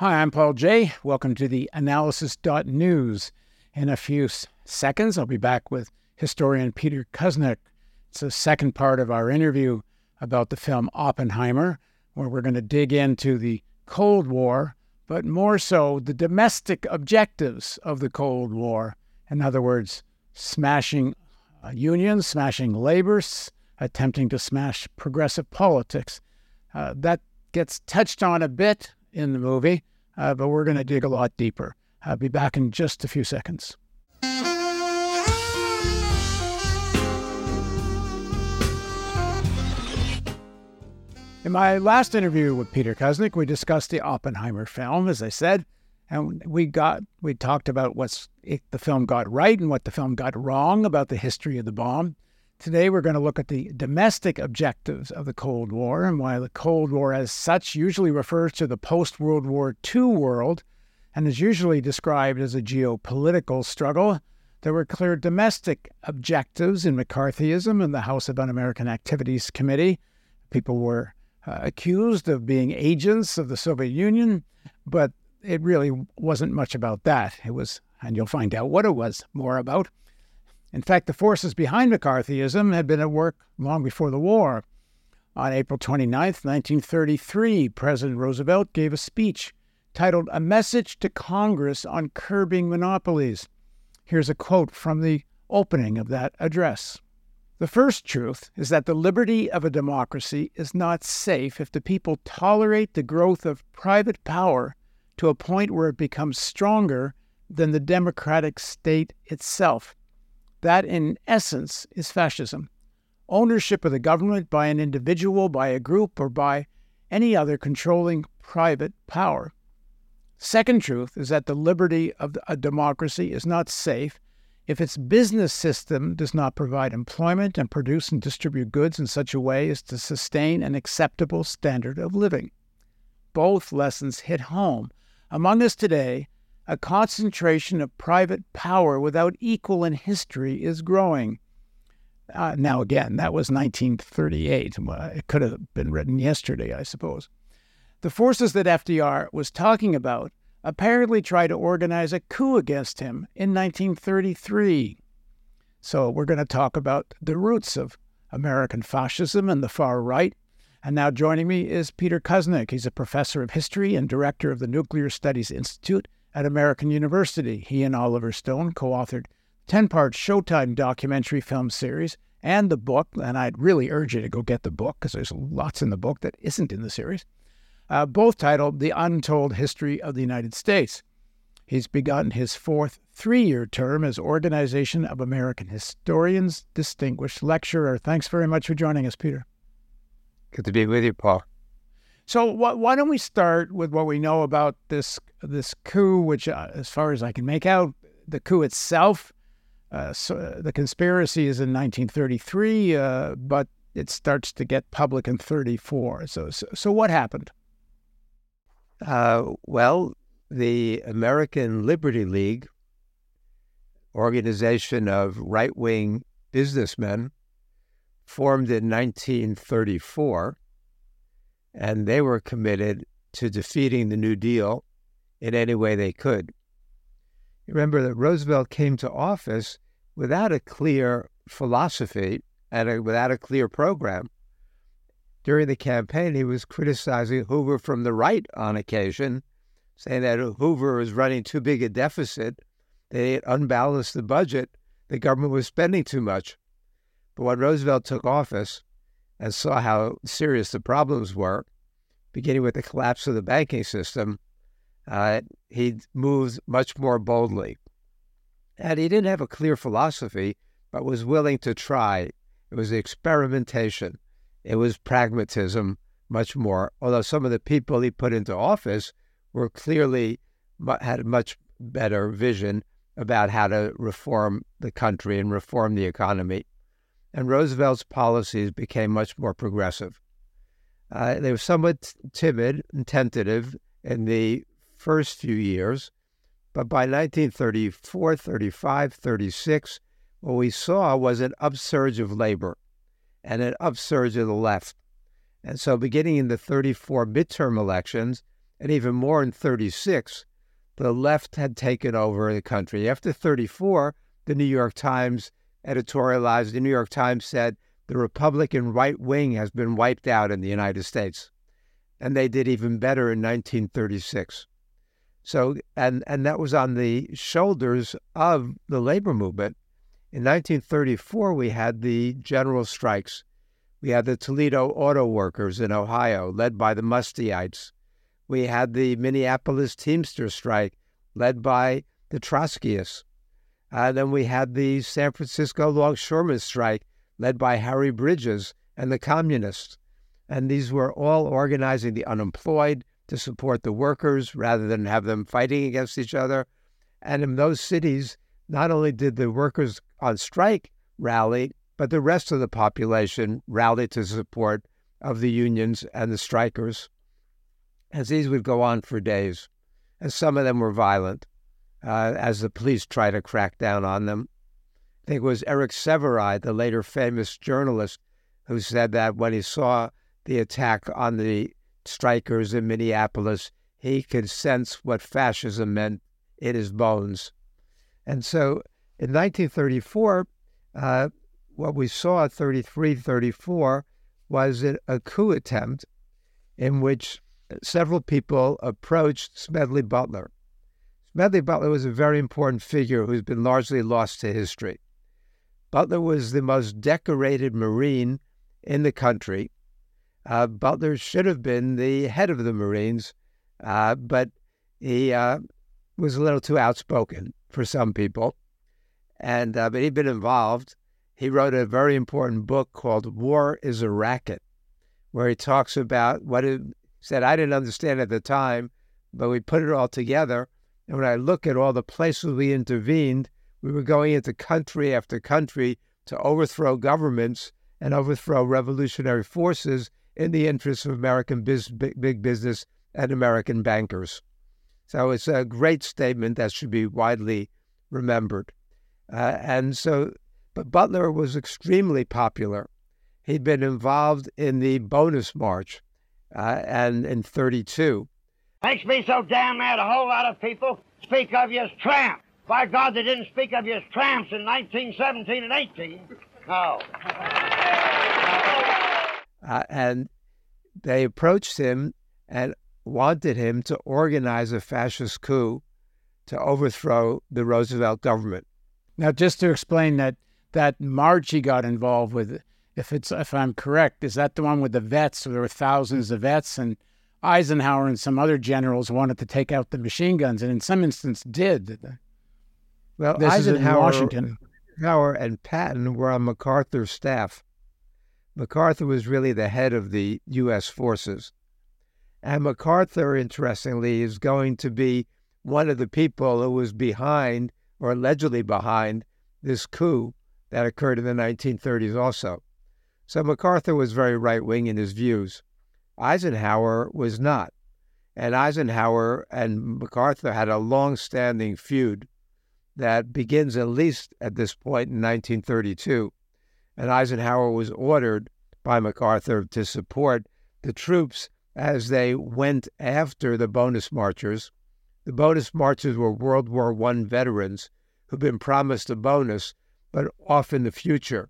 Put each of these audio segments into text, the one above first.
Hi, I'm Paul Jay. Welcome to the analysis.news. In a few seconds, I'll be back with historian Peter Kuznick. It's the second part of our interview about the film Oppenheimer, where we're going to dig into the Cold War, but more so the domestic objectives of the Cold War. In other words, smashing uh, unions, smashing labor, attempting to smash progressive politics. Uh, that gets touched on a bit in the movie, uh, but we're going to dig a lot deeper. I'll be back in just a few seconds. In my last interview with Peter Kuznick, we discussed the Oppenheimer film, as I said, and we got we talked about what the film got right and what the film got wrong about the history of the bomb. Today, we're going to look at the domestic objectives of the Cold War and why the Cold War, as such, usually refers to the post World War II world and is usually described as a geopolitical struggle. There were clear domestic objectives in McCarthyism and the House of Un American Activities Committee. People were uh, accused of being agents of the Soviet Union, but it really wasn't much about that. It was, and you'll find out what it was more about. In fact, the forces behind McCarthyism had been at work long before the war. On April 29, 1933, President Roosevelt gave a speech titled A Message to Congress on Curbing Monopolies. Here's a quote from the opening of that address. The first truth is that the liberty of a democracy is not safe if the people tolerate the growth of private power to a point where it becomes stronger than the democratic state itself. That, in essence, is fascism. Ownership of the government by an individual, by a group, or by any other controlling private power. Second truth is that the liberty of a democracy is not safe if its business system does not provide employment and produce and distribute goods in such a way as to sustain an acceptable standard of living. Both lessons hit home. Among us today, a concentration of private power without equal in history is growing. Uh, now, again, that was 1938. It could have been written yesterday, I suppose. The forces that FDR was talking about apparently tried to organize a coup against him in 1933. So, we're going to talk about the roots of American fascism and the far right. And now joining me is Peter Kuznick. He's a professor of history and director of the Nuclear Studies Institute at American University. He and Oliver Stone co authored 10 part Showtime documentary film series and the book. And I'd really urge you to go get the book because there's lots in the book that isn't in the series, uh, both titled The Untold History of the United States. He's begun his fourth three year term as Organization of American Historians Distinguished Lecturer. Thanks very much for joining us, Peter. Good to be with you, Paul. So wh- why don't we start with what we know about this this coup, which, uh, as far as I can make out, the coup itself, uh, so, uh, the conspiracy is in 1933, uh, but it starts to get public in 34. So, so, so what happened? Uh, well, the American Liberty League, organization of right wing businessmen, formed in 1934 and they were committed to defeating the New Deal in any way they could. Remember that Roosevelt came to office without a clear philosophy and a, without a clear program. During the campaign, he was criticizing Hoover from the right on occasion, saying that Hoover was running too big a deficit, they had unbalanced the budget, the government was spending too much. But when Roosevelt took office, and saw how serious the problems were, beginning with the collapse of the banking system, uh, he moved much more boldly. And he didn't have a clear philosophy, but was willing to try. It was experimentation, it was pragmatism much more. Although some of the people he put into office were clearly had a much better vision about how to reform the country and reform the economy and Roosevelt's policies became much more progressive. Uh, they were somewhat timid and tentative in the first few years, but by 1934, 35, 36, what we saw was an upsurge of labor and an upsurge of the left. And so, beginning in the 34 midterm elections, and even more in 36, the left had taken over the country. After 34, the New York Times editorialized, the New York Times said, the Republican right wing has been wiped out in the United States. And they did even better in 1936. So, and, and that was on the shoulders of the labor movement. In 1934, we had the general strikes. We had the Toledo auto workers in Ohio, led by the Musteites. We had the Minneapolis Teamster strike, led by the Trotskyists. And then we had the San Francisco longshoremen strike, led by Harry Bridges and the communists. And these were all organizing the unemployed to support the workers rather than have them fighting against each other. And in those cities, not only did the workers on strike rally, but the rest of the population rallied to support of the unions and the strikers as these would go on for days. And some of them were violent uh, as the police tried to crack down on them. I think it was Eric Sevareid, the later famous journalist, who said that when he saw the attack on the strikers in Minneapolis, he could sense what fascism meant in his bones. And so in 1934, uh, what we saw at 33 34 was a coup attempt in which several people approached Smedley Butler. Smedley Butler was a very important figure who's been largely lost to history. Butler was the most decorated Marine in the country. Uh, Butler should have been the head of the Marines, uh, but he uh, was a little too outspoken for some people. And uh, but he'd been involved. He wrote a very important book called "War Is a Racket," where he talks about what it said I didn't understand at the time, but we put it all together. And when I look at all the places we intervened, we were going into country after country to overthrow governments and overthrow revolutionary forces in the interests of American biz, big, big business and American bankers. So it's a great statement that should be widely remembered. Uh, and so, but Butler was extremely popular. He'd been involved in the bonus march, uh, and in 32. Makes me so damn mad a whole lot of people speak of you as tramps. By God, they didn't speak of you as tramps in 1917 and 18. No. Uh, and they approached him and wanted him to organize a fascist coup to overthrow the Roosevelt government. Now, just to explain that that march he got involved with, if it's if I'm correct, is that the one with the vets? There were thousands of vets, and Eisenhower and some other generals wanted to take out the machine guns, and in some instance did. Well, this Eisenhower, Washington. Eisenhower and Patton were on MacArthur's staff. MacArthur was really the head of the U.S. forces. And MacArthur, interestingly, is going to be one of the people who was behind, or allegedly behind, this coup that occurred in the 1930s also. So MacArthur was very right wing in his views. Eisenhower was not. And Eisenhower and MacArthur had a long standing feud that begins at least at this point in 1932. And Eisenhower was ordered by MacArthur to support the troops as they went after the bonus marchers. The bonus marchers were World War I veterans who'd been promised a bonus, but off in the future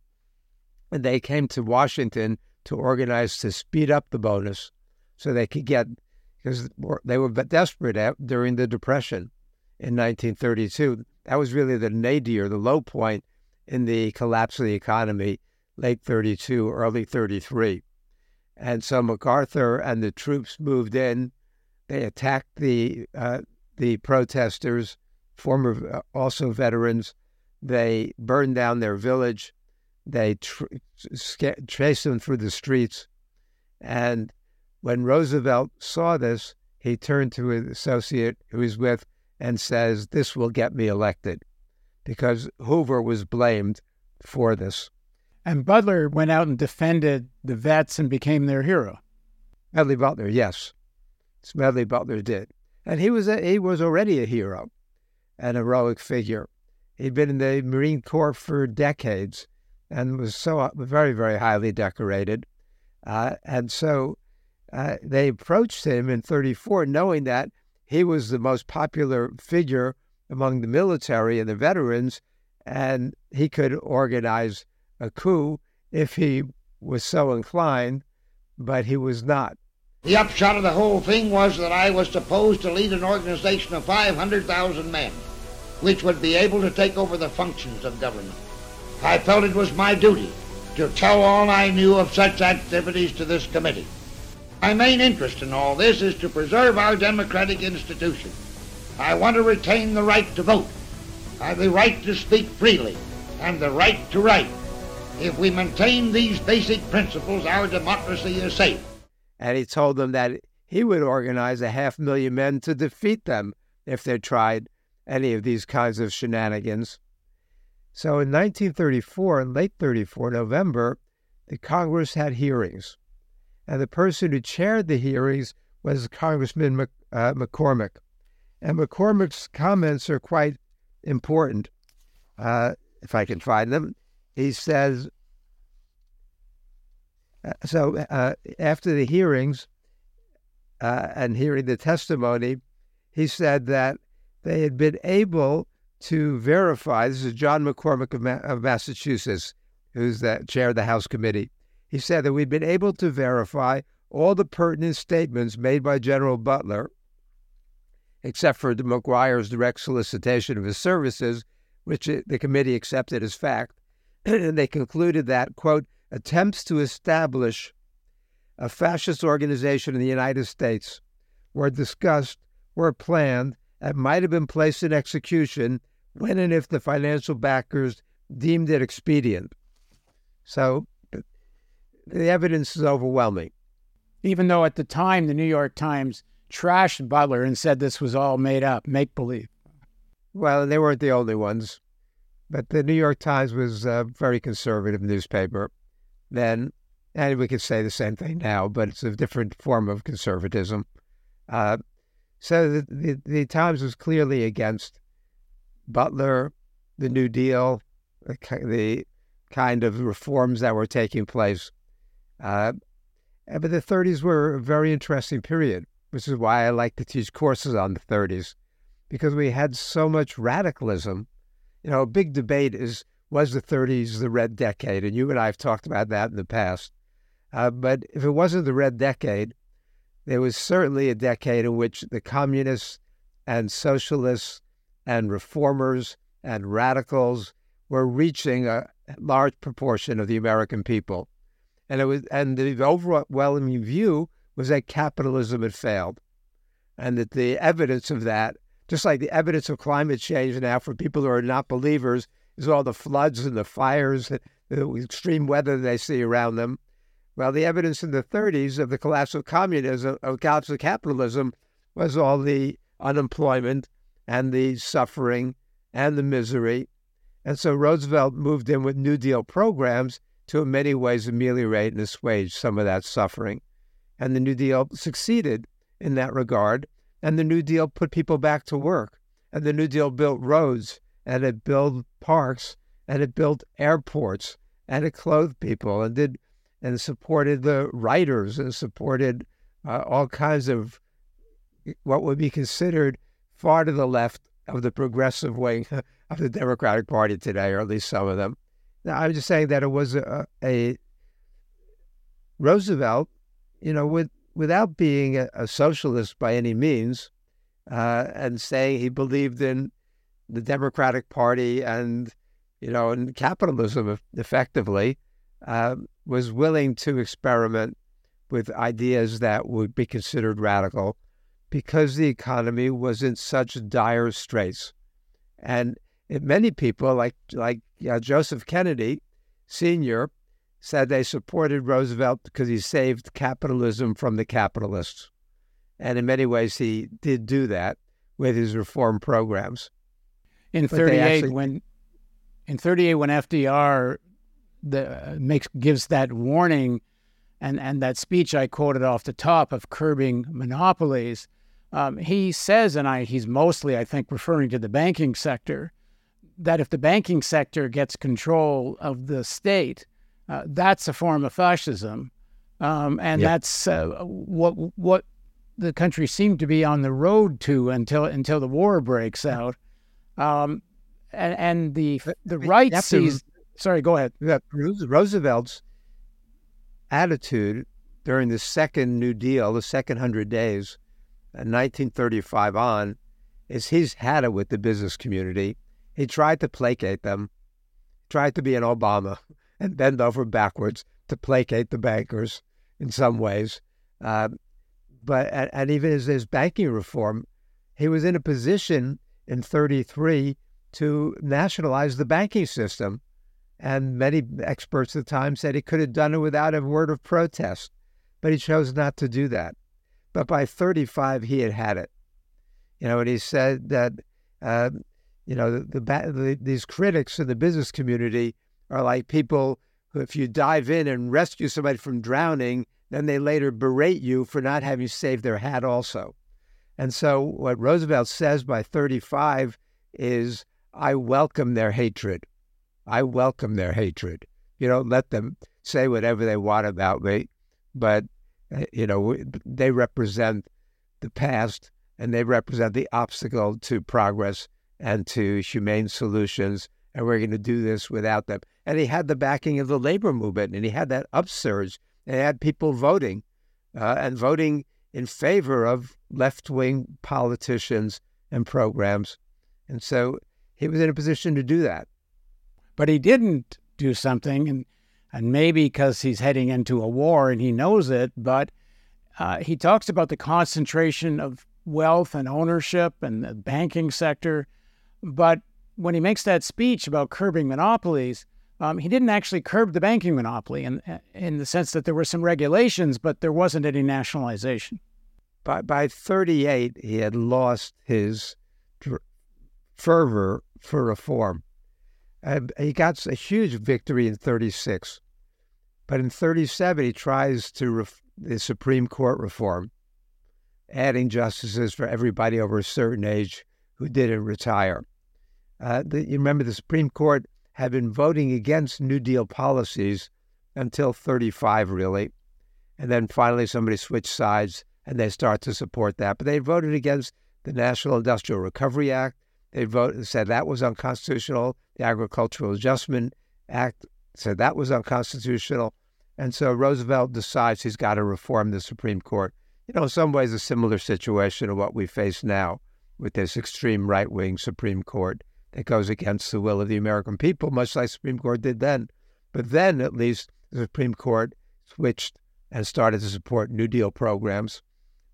and they came to Washington to organize to speed up the bonus so they could get because they were desperate at, during the Depression in 1932. That was really the nadir, the low point in the collapse of the economy, late 32, early 33. And so MacArthur and the troops moved in. They attacked the uh, the protesters, former uh, also veterans. They burned down their village. They tr- chased them through the streets. And when Roosevelt saw this, he turned to his associate who he's with and says, This will get me elected because Hoover was blamed for this. And Butler went out and defended the vets and became their hero. Smedley Butler, yes. Smedley Butler did. And he was, a, he was already a hero, an heroic figure. He'd been in the Marine Corps for decades and was so very, very highly decorated. Uh, and so uh, they approached him in 34, knowing that he was the most popular figure among the military and the veterans, and he could organize a coup if he was so inclined, but he was not. The upshot of the whole thing was that I was supposed to lead an organization of 500,000 men, which would be able to take over the functions of government. I felt it was my duty to tell all I knew of such activities to this committee. My main interest in all this is to preserve our democratic institution. I want to retain the right to vote, the right to speak freely, and the right to write. If we maintain these basic principles, our democracy is safe. And he told them that he would organize a half million men to defeat them if they tried any of these kinds of shenanigans. So in 1934, in late 34, November, the Congress had hearings and the person who chaired the hearings was Congressman uh, McCormack. And McCormack's comments are quite important, uh, if I can find them. He says, uh, so uh, after the hearings uh, and hearing the testimony, he said that they had been able to verify. This is John McCormack of, Ma- of Massachusetts, who's the chair of the House committee. He said that we've been able to verify all the pertinent statements made by General Butler, except for MacGuire's direct solicitation of his services, which the committee accepted as fact. and they concluded that, quote, attempts to establish a fascist organization in the United States were discussed, were planned, and might have been placed in execution when and if the financial backers deemed it expedient. So the evidence is overwhelming. Even though at the time the New York Times trashed Butler and said this was all made up, make believe. Well, they weren't the only ones, but the New York Times was a very conservative newspaper then, and we could say the same thing now, but it's a different form of conservatism. Uh, so the, the, the Times was clearly against Butler, the New Deal, the, kind of reforms that were taking place uh, but the 30s were a very interesting period, which is why I like to teach courses on the 30s, because we had so much radicalism. You know, a big debate is was the 30s the red decade? And you and I have talked about that in the past. Uh, but if it wasn't the red decade, there was certainly a decade in which the communists and socialists and reformers and radicals were reaching a large proportion of the American people and it was and the overwhelming view was that capitalism had failed, and that the evidence of that, just like the evidence of climate change now for people who are not believers, is all the floods and the fires, the extreme weather they see around them. Well, the evidence in the 30s of the collapse of communism, of collapse of capitalism, was all the unemployment and the suffering and the misery. And so Roosevelt moved in with New Deal programs to in many ways ameliorate and assuage some of that suffering. And the New Deal succeeded in that regard. And the New Deal put people back to work. And the New Deal built roads and it built parks and it built airports and it clothed people and did and supported the writers and supported uh, all kinds of what would be considered far to the left of the progressive wing of the Democratic Party today, or at least some of them. Now, I'm just saying that it was a, a Roosevelt, you know, with without being a, a socialist by any means, uh, and saying he believed in the Democratic Party and you know, and capitalism effectively, uh, was willing to experiment with ideas that would be considered radical because the economy was in such dire straits. And many people, like like uh, Joseph Kennedy Sr., said they supported Roosevelt because he saved capitalism from the capitalists. And in many ways, he did do that with his reform programs. In but 38, actually... when in 38, when FDR the, uh, makes gives that warning and, and that speech I quoted off the top of curbing monopolies, um, he says, and I, he's mostly, I think, referring to the banking sector, that if the banking sector gets control of the state, uh, that's a form of fascism. Um, and that's uh, what what the country seemed to be on the road to until until the war breaks out. Um, and, and the the right sees. Sorry, go ahead. Roosevelt's attitude during the second New Deal, the second hundred days, 1935 on, is he's had it with the business community. He tried to placate them, tried to be an Obama and bend over backwards to placate the bankers in some ways. Uh, but and, and even as his banking reform, he was in a position in 33 to nationalize the banking system. And many experts at the time said he could have done it without a word of protest, but he chose not to do that. But by 35, he had had it. You know, and he said that, uh, you know, the, the, the, these critics in the business community are like people who, if you dive in and rescue somebody from drowning, then they later berate you for not having saved their hat also. And so, what Roosevelt says by 35 is, I welcome their hatred. I welcome their hatred. You don't let them say whatever they want about me, but uh, you know they represent the past and they represent the obstacle to progress and to humane solutions. And we're going to do this without them. And he had the backing of the labor movement, and he had that upsurge, and he had people voting uh, and voting in favor of left wing politicians and programs. And so he was in a position to do that. But he didn't do something, and and maybe because he's heading into a war and he knows it, but uh, he talks about the concentration of wealth and ownership and the banking sector. But when he makes that speech about curbing monopolies, um, he didn't actually curb the banking monopoly in, in the sense that there were some regulations, but there wasn't any nationalization. By, by 38, he had lost his fervor for reform. And he got a huge victory in 36. But in 37, he tries to ref- the Supreme Court reform, adding justices for everybody over a certain age who didn't retire. Uh, the, you remember the Supreme Court had been voting against New Deal policies until 35, really. And then finally, somebody switched sides and they start to support that. But they voted against the National Industrial Recovery Act. They voted, said that was unconstitutional. The Agricultural Adjustment Act said that was unconstitutional. And so Roosevelt decides he's got to reform the Supreme Court. You know, in some ways, a similar situation to what we face now with this extreme right wing Supreme Court that goes against the will of the American people, much like Supreme Court did then. But then, at least, the Supreme Court switched and started to support New Deal programs.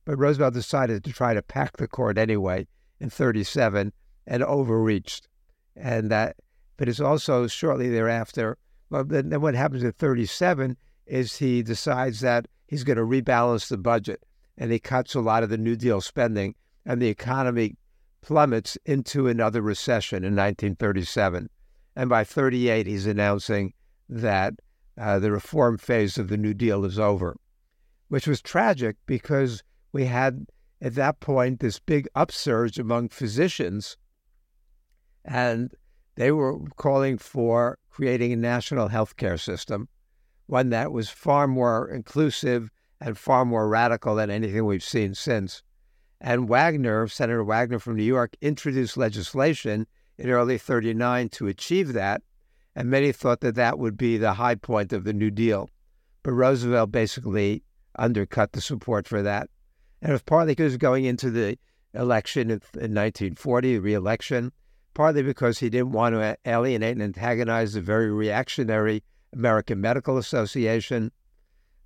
But Roosevelt decided to try to pack the court anyway in 37 and overreached. And that, but it's also shortly thereafter. Well, then what happens at 37 is he decides that he's going to rebalance the budget and he cuts a lot of the New Deal spending and the economy plummets into another recession in 1937. And by 38, he's announcing that uh, the reform phase of the New Deal is over, which was tragic because we had at that point this big upsurge among physicians and they were calling for creating a national health care system, one that was far more inclusive and far more radical than anything we've seen since. And Wagner, Senator Wagner from New York, introduced legislation in early 39 to achieve that. And many thought that that would be the high point of the New Deal. But Roosevelt basically undercut the support for that. And it was partly because going into the election in, in 1940, the reelection, partly because he didn't want to alienate and antagonize the very reactionary American Medical Association.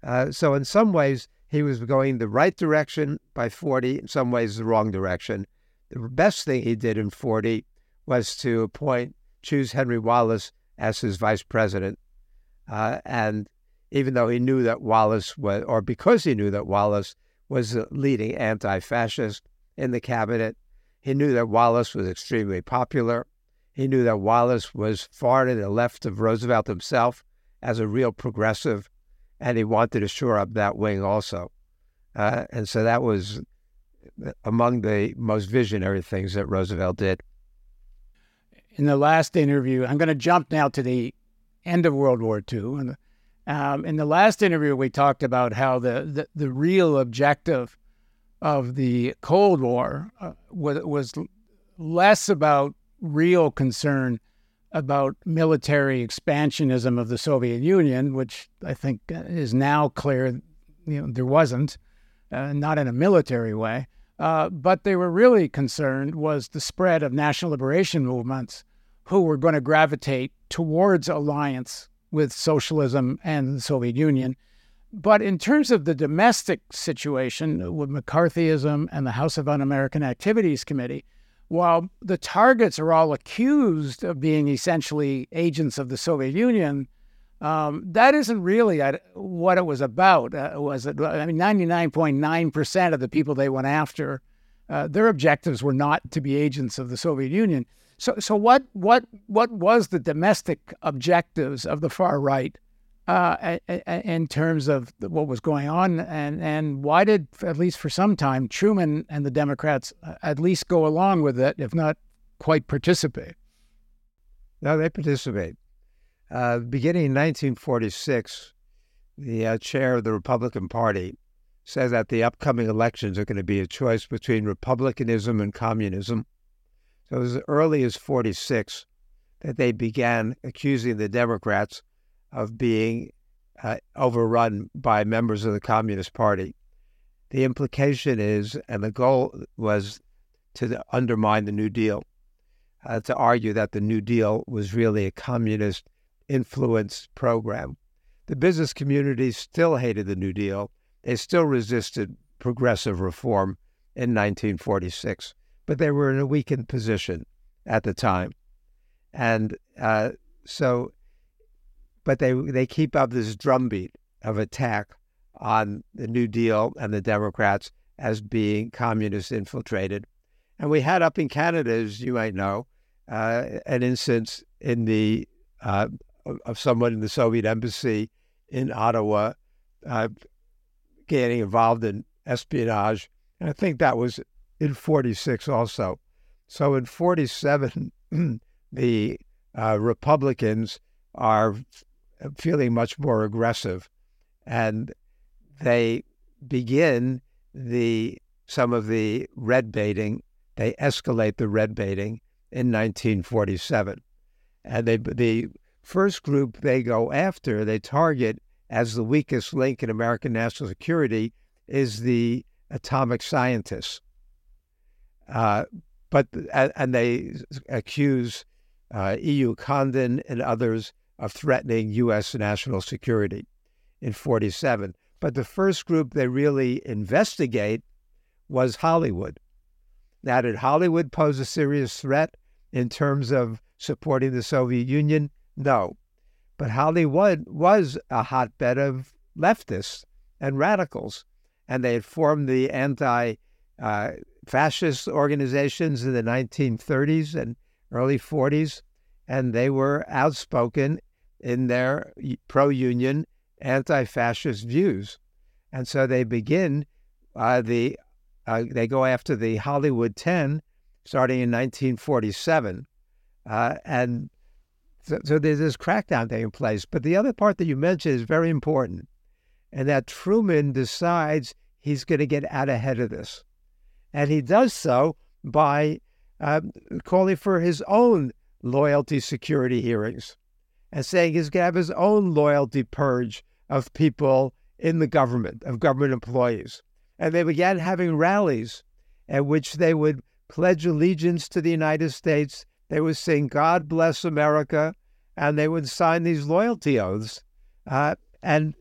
Uh, so, in some ways, he was going the right direction by 40, in some ways, the wrong direction. The best thing he did in 40 was to appoint, choose Henry Wallace as his vice president. Uh, and even though he knew that Wallace was, or because he knew that Wallace was the leading anti fascist in the cabinet, he knew that Wallace was extremely popular. He knew that Wallace was far to the left of Roosevelt himself as a real progressive, and he wanted to shore up that wing also. Uh, and so that was among the most visionary things that Roosevelt did. In the last interview, I'm going to jump now to the end of World War II, and Um, in the last interview, we talked about how the, the, the real objective of the Cold War uh, was, was less about real concern about military expansionism of the Soviet Union, which I think is now clear you know, there wasn't, uh, not in a military way. Uh, but they were really concerned was the spread of national liberation movements who were going to gravitate towards alliance with socialism and the Soviet Union. But in terms of the domestic situation with McCarthyism and the House of Un American Activities Committee, while the targets are all accused of being essentially agents of the Soviet Union, um, that isn't really what it was about. Uh, was it? I mean, ninety nine point nine percent of the people they went after, uh, their objectives were not to be agents of the Soviet Union. So, so what, what, what was the domestic objectives of the far right uh, in terms of what was going on, and and why did, at least for some time, Truman and the Democrats uh, at least go along with it, if not quite participate? No, they participate. Uh, beginning in 1946, the uh, chair of the Republican Party said that the upcoming elections are going to be a choice between republicanism and communism. So as early as 46 that they began accusing the Democrats of being uh, overrun by members of the Communist Party. The implication is, and the goal was to undermine the New Deal, uh, to argue that the New Deal was really a communist influenced program. The business community still hated the New Deal. They still resisted progressive reform in 1946 but they were in a weakened position at the time. And uh, so, but they, they keep up this drumbeat of attack on the New Deal and the Democrats as being communist infiltrated. And we had up in Canada, as you might know, uh, an instance in the uh, of someone in the Soviet embassy in Ottawa uh, getting involved in espionage. And I think that was in 46 also. So in 47, the uh, Republicans are feeling much more aggressive and they begin the some of the red baiting. They escalate the red baiting in 1947. And they, the first group they go after, they target as the weakest link in American national security is the atomic scientists. Uh, but and they accuse uh, EU Condon and others of threatening U.S. national security in 47. But the first group they really investigate was Hollywood. Now, did Hollywood pose a serious threat in terms of supporting the Soviet Union? No. But Hollywood was a hotbed of leftists and radicals, and they had formed the anti uh, fascist organizations in the 1930s and early 40s, and they were outspoken in their pro union, anti fascist views. And so they begin uh, the, uh, they go after the Hollywood 10 starting in 1947. Uh, and so, so, there's this crackdown taking place. But the other part that you mentioned is very important, and that Truman decides he's going to get out ahead of this. And he does so by uh, calling for his own loyalty security hearings and saying he's going to have his own loyalty purge of people in the government, of government employees. And they began having rallies at which they would pledge allegiance to the United States. They would sing, God bless America, and they would sign these loyalty oaths. Uh, and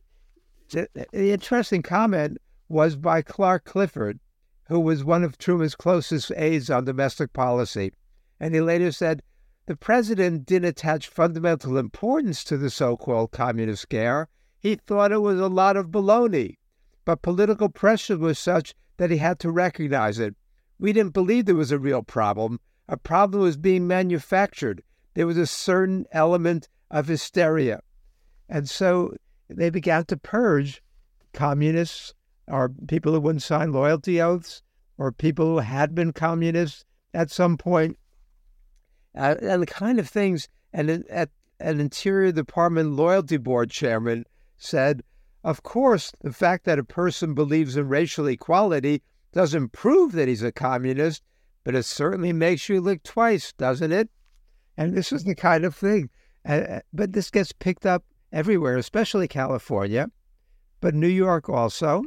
the, the interesting comment was by Clark Clifford, who was one of Truman's closest aides on domestic policy. And he later said, the president didn't attach fundamental importance to the so called communist scare. He thought it was a lot of baloney. But political pressure was such that he had to recognize it. We didn't believe there was a real problem. A problem was being manufactured. There was a certain element of hysteria. And so they began to purge communists or people who wouldn't sign loyalty oaths, or people who had been communists at some point, uh, and the kind of things. And at an Interior Department loyalty board chairman said, Of course, the fact that a person believes in racial equality doesn't prove that he's a communist, but it certainly makes you look twice, doesn't it? And this is the kind of thing. Uh, but this gets picked up everywhere, especially California, but New York also.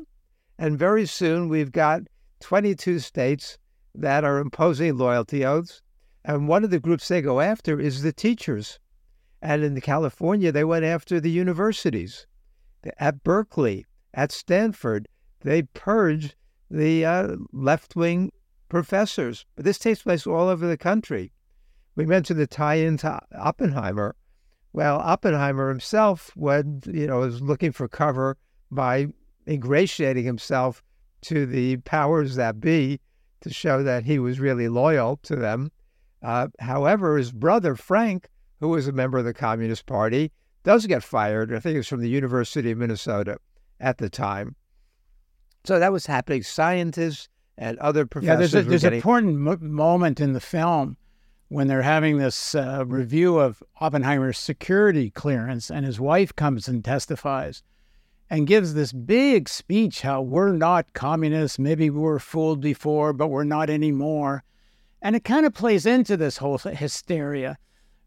And very soon we've got 22 states that are imposing loyalty oaths. And one of the groups they go after is the teachers. And in California, they went after the universities. At Berkeley, at Stanford, they purged the uh, left wing professors. But this takes place all over the country. We mentioned the tie in to Oppenheimer. Well, Oppenheimer himself was, you know, was looking for cover by ingratiating himself to the powers that be to show that he was really loyal to them. Uh, however, his brother Frank, who was a member of the Communist Party, does get fired. I think it was from the University of Minnesota at the time. So that was happening. Scientists and other professors. Yeah, there's, a, there's getting... an important moment in the film when they're having this uh, review of Oppenheimer's security clearance, and his wife comes and testifies and gives this big speech how we're not communists. Maybe we were fooled before, but we're not anymore. And it kind of plays into this whole hysteria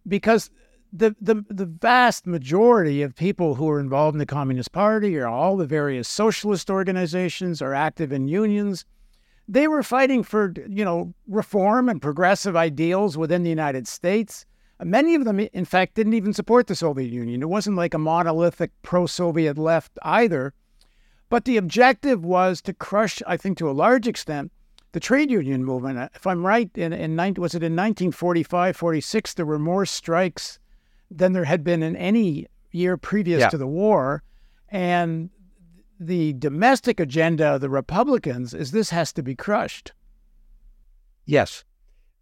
because the, the, the vast majority of people who are involved in the Communist Party or all the various socialist organizations are active in unions. They were fighting for, you know, reform and progressive ideals within the United States. Many of them, in fact, didn't even support the Soviet Union. It wasn't like a monolithic pro Soviet left either. But the objective was to crush, I think to a large extent, the trade union movement. If I'm right, in, in was it in 1945, 46, there were more strikes than there had been in any year previous yeah. to the war. And the domestic agenda of the Republicans is this has to be crushed. Yes.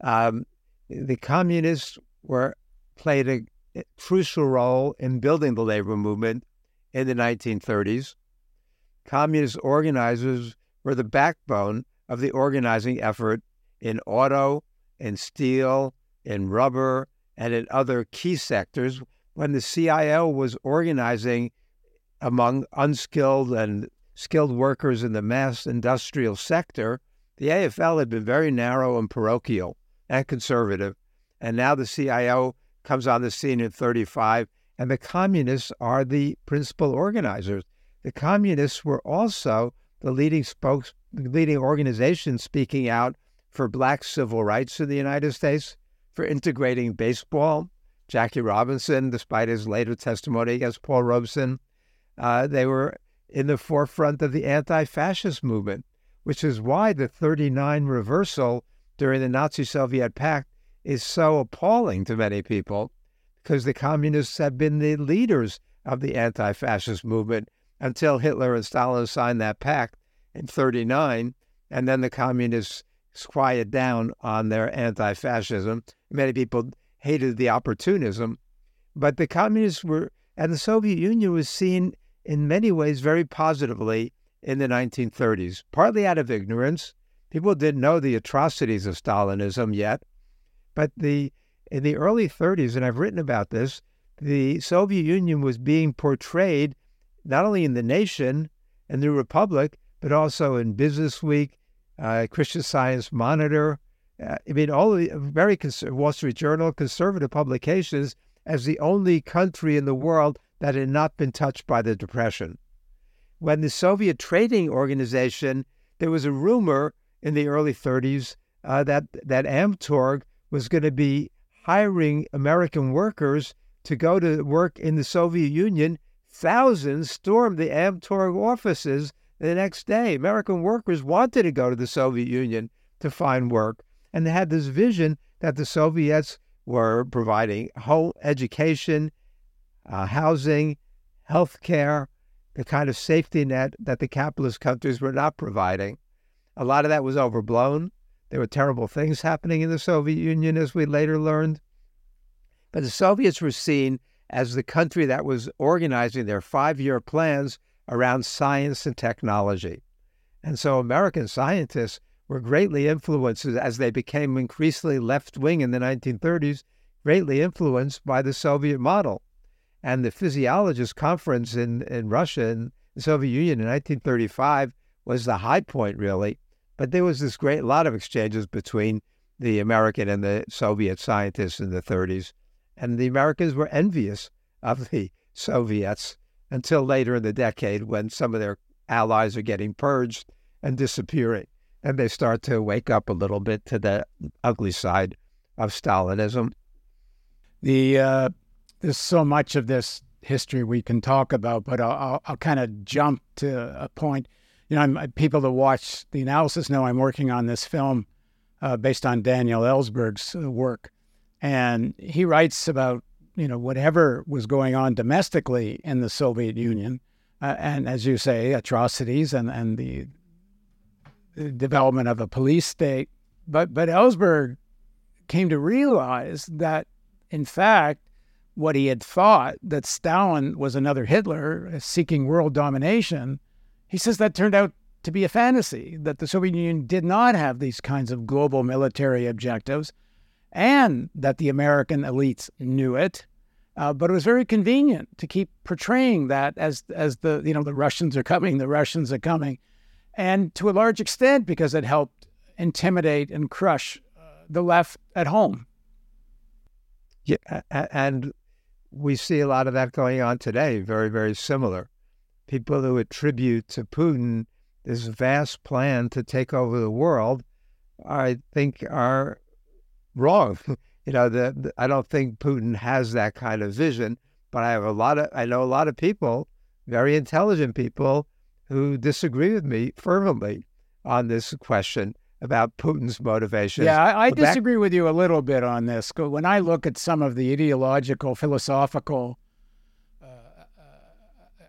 Um, the communists were played a crucial role in building the labor movement in the 1930s. Communist organizers were the backbone of the organizing effort in auto, in steel, in rubber, and in other key sectors. When the CIO was organizing among unskilled and skilled workers in the mass industrial sector, the AFL had been very narrow and parochial and conservative. And now the CIO comes on the scene in 35, and the communists are the principal organizers. The communists were also the leading spokes, leading organization speaking out for black civil rights in the United States, for integrating baseball. Jackie Robinson, despite his later testimony against Paul Robeson, uh, they were in the forefront of the anti fascist movement, which is why the 39 reversal during the Nazi Soviet pact is so appalling to many people because the communists have been the leaders of the anti fascist movement until Hitler and Stalin signed that pact in 39. And then the communists quiet down on their anti fascism. Many people hated the opportunism. But the communists were, and the Soviet Union was seen in many ways very positively in the 1930s, partly out of ignorance. People didn't know the atrocities of Stalinism yet. But the in the early 30s, and I've written about this, the Soviet Union was being portrayed not only in the Nation and the Republic, but also in Business Week, uh, Christian Science Monitor. Uh, I mean, all the very cons- Wall Street Journal, conservative publications, as the only country in the world that had not been touched by the Depression. When the Soviet Trading Organization, there was a rumor in the early 30s uh, that that Amtorg was going to be hiring American workers to go to work in the Soviet Union. Thousands stormed the Amtorg offices the next day. American workers wanted to go to the Soviet Union to find work, and they had this vision that the Soviets were providing whole education, uh, housing, health care, the kind of safety net that the capitalist countries were not providing. A lot of that was overblown. There were terrible things happening in the Soviet Union, as we later learned. But the Soviets were seen as the country that was organizing their five year plans around science and technology. And so American scientists were greatly influenced as they became increasingly left wing in the 1930s, greatly influenced by the Soviet model. And the physiologist conference in, in Russia and the Soviet Union in 1935 was the high point, really. But there was this great lot of exchanges between the American and the Soviet scientists in the 30s. And the Americans were envious of the Soviets until later in the decade when some of their allies are getting purged and disappearing. And they start to wake up a little bit to the ugly side of Stalinism. The uh, there's so much of this history we can talk about, but I'll, I'll, kind of jump to a point. You know, I'm, people that watch the analysis know I'm working on this film uh, based on Daniel Ellsberg's uh, work, and he writes about you know whatever was going on domestically in the Soviet Union, uh, and as you say, atrocities and and the, the development of a police state. But but Ellsberg came to realize that, in fact, what he had thought that Stalin was another Hitler seeking world domination, he says that turned out to be a fantasy, that the Soviet Union did not have these kinds of global military objectives, and that the American elites knew it. Uh, but it was very convenient to keep portraying that as as the you know the Russians are coming, the Russians are coming, and to a large extent because it helped intimidate and crush uh, the left at home. Yeah, and we see a lot of that going on today, very, very similar. People who attribute to Putin this vast plan to take over the world, I think are wrong. you know, the, the, I don't think Putin has that kind of vision, but I have a lot of, I know a lot of people, very intelligent people, who disagree with me fervently on this question about Putin's motivations. Yeah, I, I disagree with you a little bit on this. When I look at some of the ideological, philosophical uh, uh,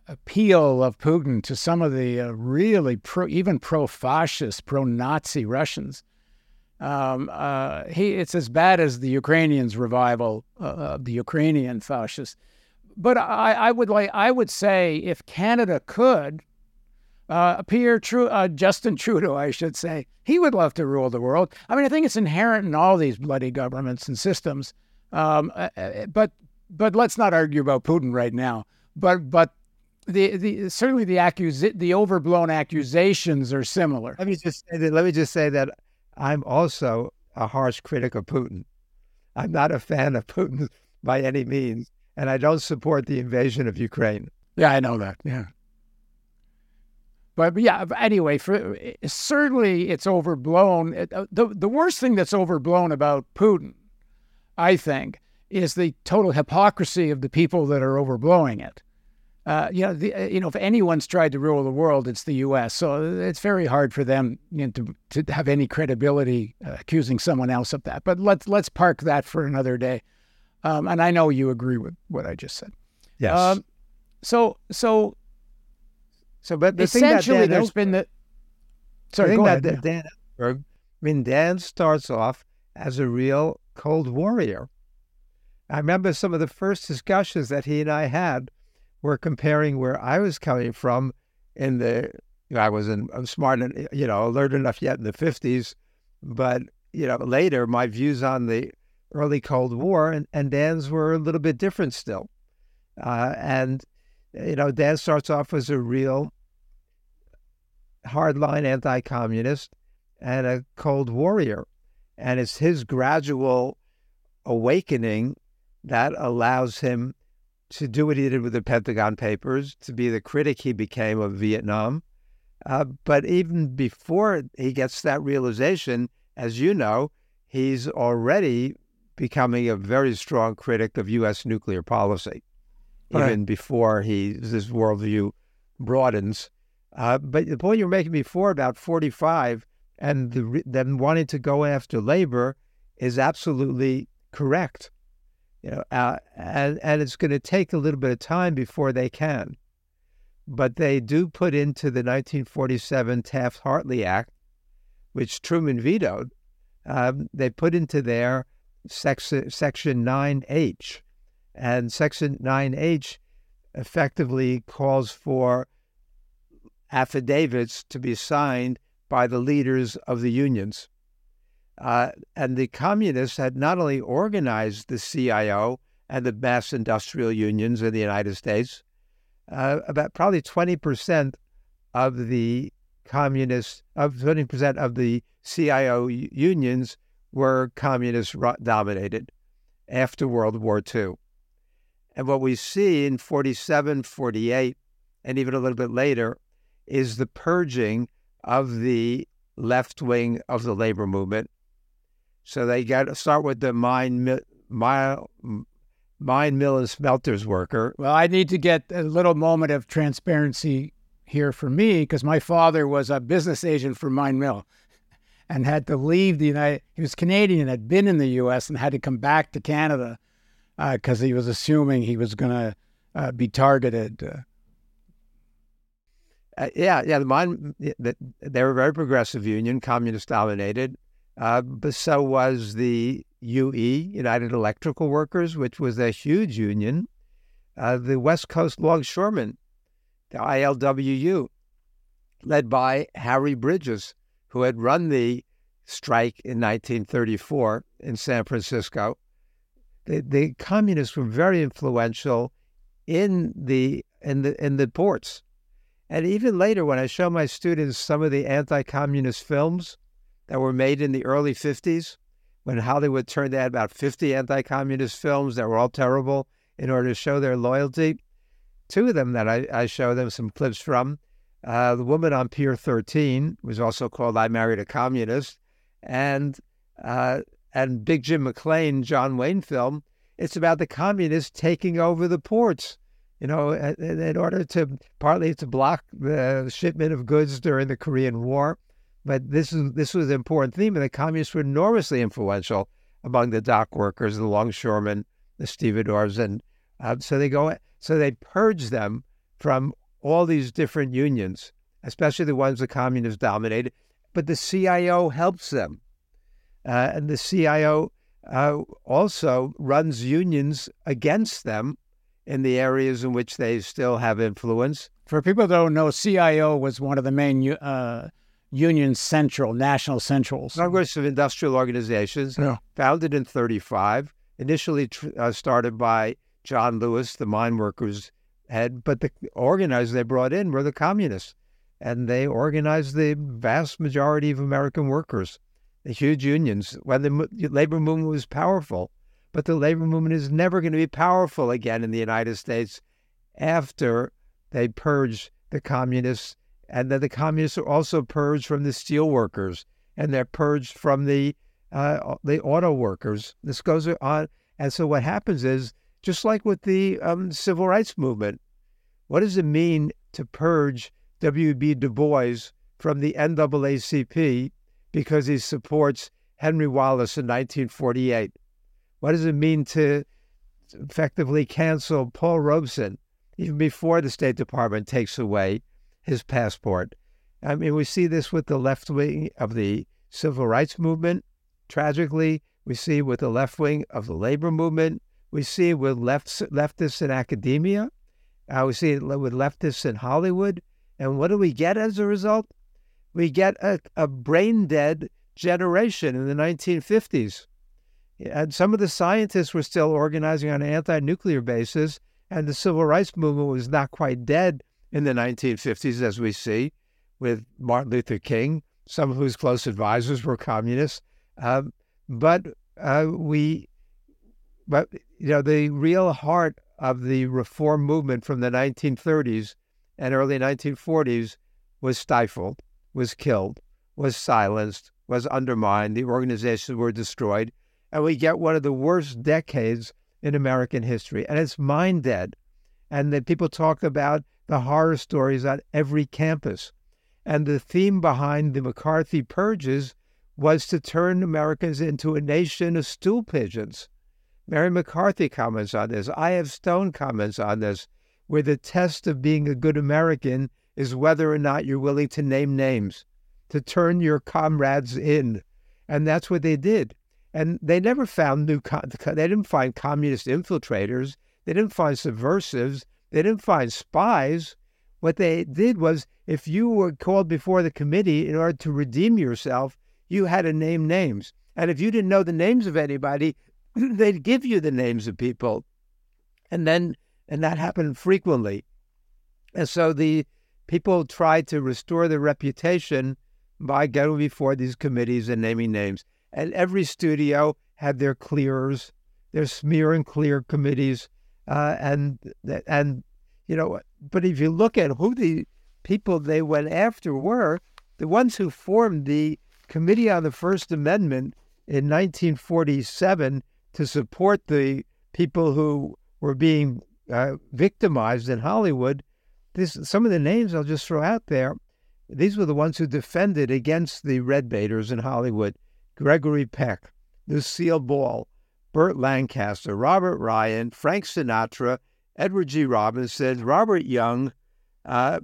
appeal of Putin to some of the uh, really pro, even pro-fascist, pro-Nazi Russians, um, uh, he it's as bad as the Ukrainians' revival uh, of the Ukrainian fascists. But I, I would like I would say if Canada could uh, Pierre Tru- uh, Justin Trudeau, I should say, he would love to rule the world. I mean, I think it's inherent in all these bloody governments and systems. Um, uh, uh but but let's not argue about Putin right now. But but the, the certainly the accus- the overblown accusations are similar. Let me just say that, let me just say that I'm also a harsh critic of Putin. I'm not a fan of Putin by any means, and I don't support the invasion of Ukraine. Yeah, I know that. Yeah. But yeah, anyway, for, certainly it's overblown. Uh, the, the worst thing that's overblown about Putin, I think, is the total hypocrisy of the people that are overblowing it. Uh, you know, the, uh, you know, if anyone's tried to rule the world, it's the U.S. So it's very hard for them you know, to to have any credibility uh, accusing someone else of that. But let's let's park that for another day. Um, and I know you agree with what I just said. Yes. Um, so so so, but the essentially, thing there's been the. Sorry, go ahead. That Dan, I mean, Dan starts off as a real Cold Warrior. I remember some of the first discussions that he and I had were comparing where I was coming from in the. You know, I wasn't smart, and you know, alert enough yet in the fifties, but you know, later my views on the early Cold War and, and Dan's were a little bit different still, uh, and you know, Dan starts off as a real hardline anti communist and a cold warrior. And it's his gradual awakening that allows him to do what he did with the Pentagon Papers, to be the critic he became of Vietnam. Uh, but even before he gets that realization, as you know, he's already becoming a very strong critic of U.S. nuclear policy, right. even before he his worldview broadens. Uh, but the point you were making before about 45 and the, them wanting to go after labor is absolutely correct. You know, uh, and, and it's going to take a little bit of time before they can. But they do put into the 1947 Taft Hartley Act, which Truman vetoed, um, they put into there section, section 9H. And section 9H effectively calls for affidavits to be signed by the leaders of the unions. Uh, and the communists had not only organized the CIO and the mass industrial unions in the United States, uh, about probably 20% of the communist, of 20% of the CIO unions were communist dominated after World War II. And what we see in 47, 48, and even a little bit later is the purging of the left wing of the labor movement. So they got to start with the mine, mine, mine mill and smelters worker. Well, I need to get a little moment of transparency here for me because my father was a business agent for Mine Mill and had to leave the United. He was Canadian, had been in the U.S. and had to come back to Canada because uh, he was assuming he was going to uh, be targeted. Uh. uh, yeah, yeah. The mine, the, they were a very progressive union, communist dominated, uh, but so was the UE, United Electrical Workers, which was a huge union. Uh, the West Coast Longshoremen, the ILWU, led by Harry Bridges, who had run the strike in 1934 in San Francisco. The, the communists were very influential in the in the in the ports. And even later, when I show my students some of the anti-communist films that were made in the early 50s, when Hollywood turned out about 50 anti-communist films that were all terrible in order to show their loyalty, two of them that I, I show them some clips from uh, the woman on Pier 13 was also called I Married a Communist. And uh, and Big Jim McLean, John Wayne film, it's about the communists taking over the ports, you know, in, in order to partly to block the shipment of goods during the Korean War. But this is this was an important theme, and the communists were enormously influential among the dock workers, the longshoremen, the stevedores, and uh, so they go. So they purge them from all these different unions, especially the ones the communists dominated, but the CIO helps them. Uh, and the CIO uh, also runs unions against them in the areas in which they still have influence. For people that don't know, CIO was one of the main uh, union central, national Central. Congress of Industrial Organizations, yeah. founded in 35, initially tr- uh, started by John Lewis, the mine workers had, but the organizers they brought in were the communists, and they organized the vast majority of American workers, the huge unions, when the labor movement was powerful. But the labor movement is never going to be powerful again in the United States after they purge the communists, and then the communists are also purged from the steel workers, and they're purged from the uh, the auto workers. This goes on, and so what happens is just like with the um, civil rights movement. What does it mean to purge W.B. Du Bois from the NAACP because he supports Henry Wallace in 1948? What does it mean to effectively cancel Paul Robeson even before the State Department takes away his passport? I mean, we see this with the left wing of the civil rights movement. Tragically, we see with the left wing of the labor movement. We see with left, leftists in academia. Uh, we see it with leftists in Hollywood. And what do we get as a result? We get a, a brain dead generation in the 1950s. And some of the scientists were still organizing on an anti nuclear basis, and the civil rights movement was not quite dead in the 1950s, as we see with Martin Luther King, some of whose close advisors were communists. Um, but uh, we but you know, the real heart of the reform movement from the 1930s and early 1940s was stifled, was killed, was silenced, was undermined. The organizations were destroyed. And we get one of the worst decades in American history. And it's mind dead. And that people talk about the horror stories on every campus. And the theme behind the McCarthy purges was to turn Americans into a nation of stool pigeons Mary McCarthy comments on this. I.F. Stone comments on this, where the test of being a good American is whether or not you're willing to name names, to turn your comrades in. And that's what they did. And they never found new, they didn't find communist infiltrators. They didn't find subversives. They didn't find spies. What they did was if you were called before the committee in order to redeem yourself, you had to name names. And if you didn't know the names of anybody, they'd give you the names of people And then, and that happened frequently. And so the people tried to restore their reputation by going before these committees and naming names. And every studio had their clearers, their smear and clear committees, uh, and and you know. But if you look at who the people they went after were, the ones who formed the Committee on the First Amendment in 1947 to support the people who were being uh, victimized in Hollywood. This, some of the names I'll just throw out there. These were the ones who defended against the red baiters in Hollywood: Gregory Peck, Lucille Ball, Burt Lancaster, Robert Ryan, Frank Sinatra, Edward G. Robinson, Robert Young, uh,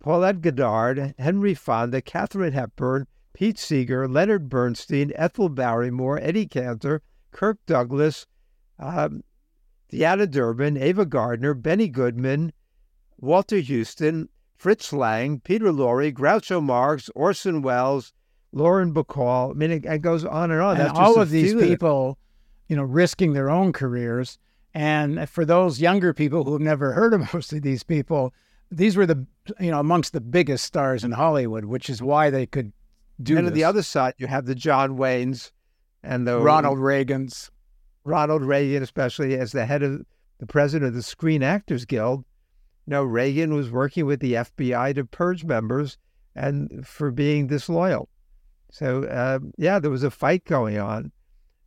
Paulette Goddard, Henry Fonda, Katharine Hepburn, Pete Seeger, Leonard Bernstein, Ethel Barrymore, Eddie Cantor, Kirk Douglas, um, Deanna Durbin, Ava Gardner, Benny Goodman, Walter Huston, Fritz Lang, Peter Lorre, Groucho Marx, Orson Welles, Lauren Bacall. I mean, it, it goes on and on. And That's all of these people, you know, risking their own careers. And for those younger people who have never heard of most of these people, these were the, you know, amongst the biggest stars in Hollywood, which is why they could do. And this. on the other side, you have the John Waynes and the Ronald Reagans. Ronald Reagan, especially as the head of the president of the Screen Actors Guild. You know, Reagan was working with the FBI to purge members and for being disloyal. So, uh, yeah, there was a fight going on.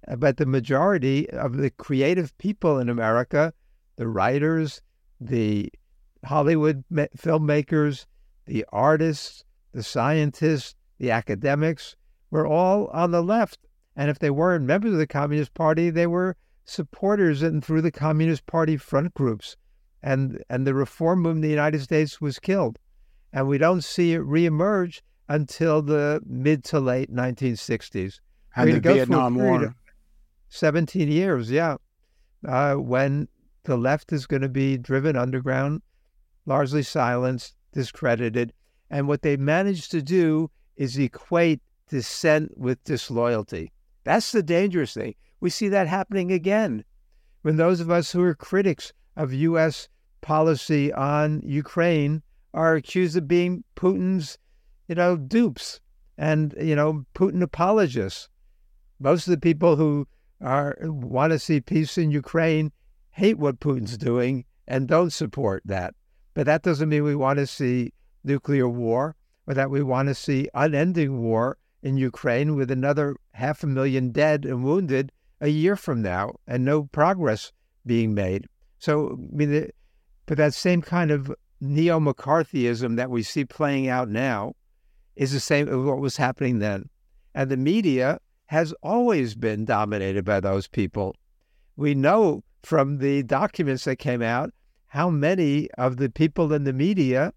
Uh, but the majority of the creative people in America, the writers, the Hollywood ma- filmmakers, the artists, the scientists, the academics, were all on the left. And if they weren't members of the Communist Party, they were supporters and through the Communist Party front groups. And, and the reform movement in the United States was killed. And we don't see it reemerge until the mid to late 1960s. And the Vietnam War. 17 years, yeah, uh, when the left is going to be driven underground, largely silenced, discredited. And what they managed to do is equate dissent with disloyalty. That's the dangerous thing. We see that happening again when those of us who are critics of U.S. policy on Ukraine are accused of being Putin's, you know, dupes and, you know, Putin apologists. Most of the people who are want to see peace in Ukraine hate what Putin's doing and don't support that. But that doesn't mean we want to see nuclear war or that we want to see unending war in Ukraine with another half a million dead and wounded a year from now and no progress being made. So, I mean, the, but that same kind of neo McCarthyism that we see playing out now is the same as what was happening then. And the media has always been dominated by those people. We know from the documents that came out how many of the people in the media,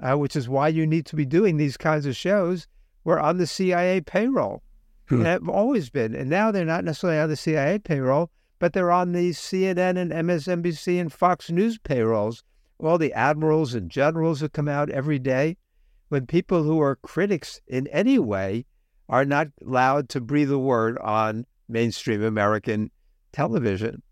uh, which is why you need to be doing these kinds of shows, were on the CIA payroll. Hmm. And have always been. And now they're not necessarily on the CIA payroll, but they're on the CNN and MSNBC and Fox News payrolls. All the admirals and generals that come out every day. When people who are critics in any way are not allowed to breathe a word on mainstream American television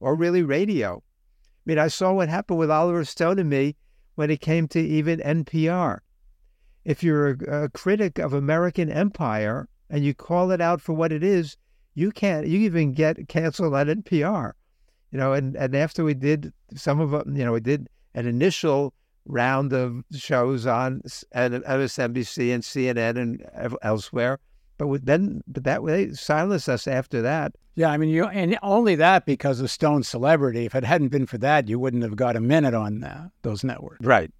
or really radio. I mean, I saw what happened with Oliver Stone and me when it came to even NPR. If you're a, a critic of American empire and you call it out for what it is, you can't, you even get canceled at NPR. You know, and, and after we did some of them, you know, we did an initial round of shows on MSNBC and CNN and elsewhere. But then, but that way, silenced us after that. Yeah, I mean, you and only that because of Stone's celebrity. If it hadn't been for that, you wouldn't have got a minute on uh, those networks. Right.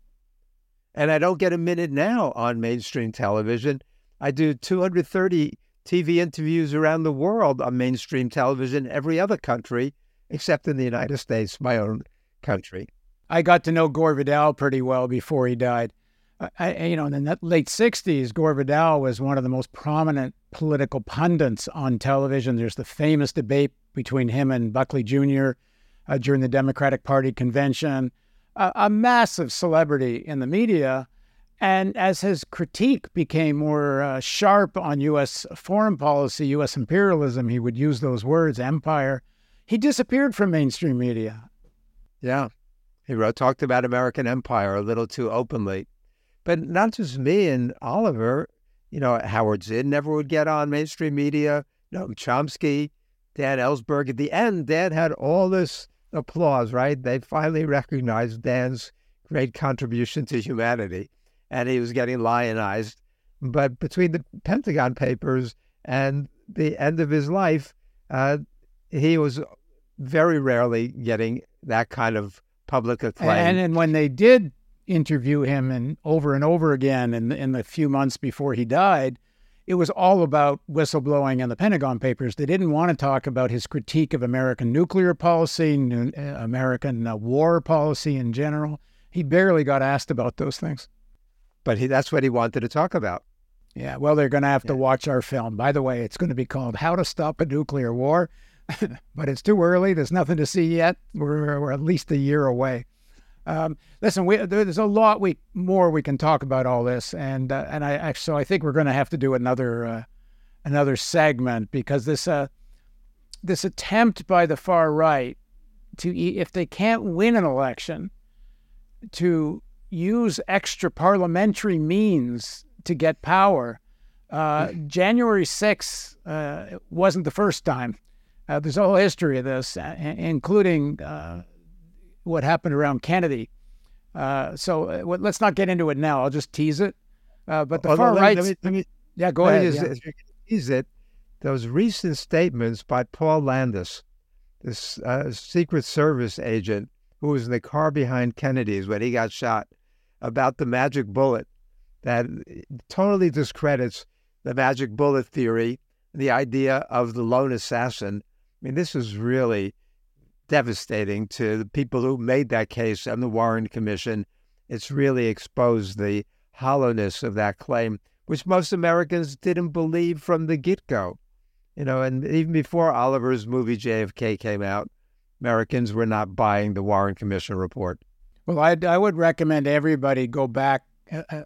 And I don't get a minute now on mainstream television. I do 230 TV interviews around the world on mainstream television, every other country except in the United States, my own country. I got to know Gore Vidal pretty well before he died. I, you know, in the late 60s, Gore Vidal was one of the most prominent political pundits on television. There's the famous debate between him and Buckley Jr. Uh, during the Democratic Party convention, a massive celebrity in the media. And as his critique became more uh, sharp on U.S. foreign policy, U.S. imperialism, he would use those words, empire, he disappeared from mainstream media Yeah. He wrote, talked about American Empire a little too openly. But not just me and Oliver, you know, Howard Zinn never would get on mainstream media. No, Chomsky, Dan Ellsberg. At the end, Dan had all this applause, right? They finally recognized Dan's great contribution to humanity, and he was getting lionized. But between the Pentagon Papers and the end of his life, uh, he was very rarely getting that kind of public acclaim. And, and when they did interview him and over and over again in, in the few months before he died, it was all about whistleblowing and the Pentagon Papers. They didn't want to talk about his critique of American nuclear policy, uh, American uh, war policy in general. He barely got asked about those things. But he, that's what he wanted to talk about. Yeah, well, they're going to have yeah. to watch our film. By the way, it's going to be called How to Stop a Nuclear War, but it's too early. There's nothing to see yet. We're, we're at least a year away. Um, listen, we, there's a lot we more we can talk about all this, and uh, and I so I think we're going to have to do another uh, another segment because this uh, this attempt by the far right to if they can't win an election to use extra parliamentary means to get power. Uh, January 6th uh, wasn't the first time. Uh, there's a whole history of this, including what happened around Kennedy. Uh, so uh, let's not get into it now. I'll just tease it. Uh, but the far right, yeah, go ahead. Just, yeah. Tease it. Those recent statements by Paul Landis, this uh, Secret Service agent who was in the car behind Kennedy's when he got shot, about the magic bullet, that totally discredits the magic bullet theory, the idea of the lone assassin. I mean, this is really devastating to the people who made that case and the Warren Commission. It's really exposed the hollowness of that claim, which most Americans didn't believe from the get go. You know, and even before Oliver's movie JFK came out, Americans were not buying the Warren Commission report. Well, I, I would recommend everybody go back,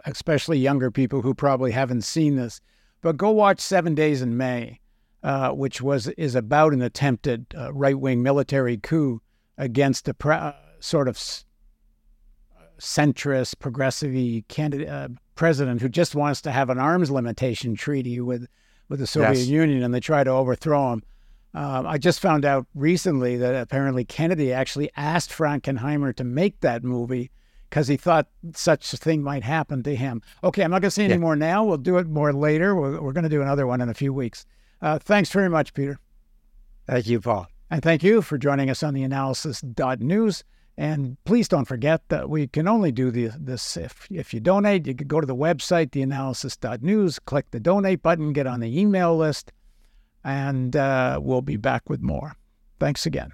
especially younger people who probably haven't seen this, but go watch Seven Days in May uh, which was is about an attempted uh, right wing military coup against a pre- uh, sort of s- centrist, progressive candidate uh, president who just wants to have an arms limitation treaty with with the Soviet yes. Union, and they try to overthrow him. Um, I just found out recently that apparently Kennedy actually asked Frankenheimer to make that movie because he thought such a thing might happen to him. Okay, I'm not going to say any yeah. more now. We'll do it more later. We're, we're going to do another one in a few weeks. Uh, thanks very much, Peter. Thank you, Paul. And thank you for joining us on the analysis.news. And please don't forget that we can only do the, this if, if you donate. You can go to the website, theanalysis.news, click the donate button, get on the email list, and uh, we'll be back with more. Thanks again.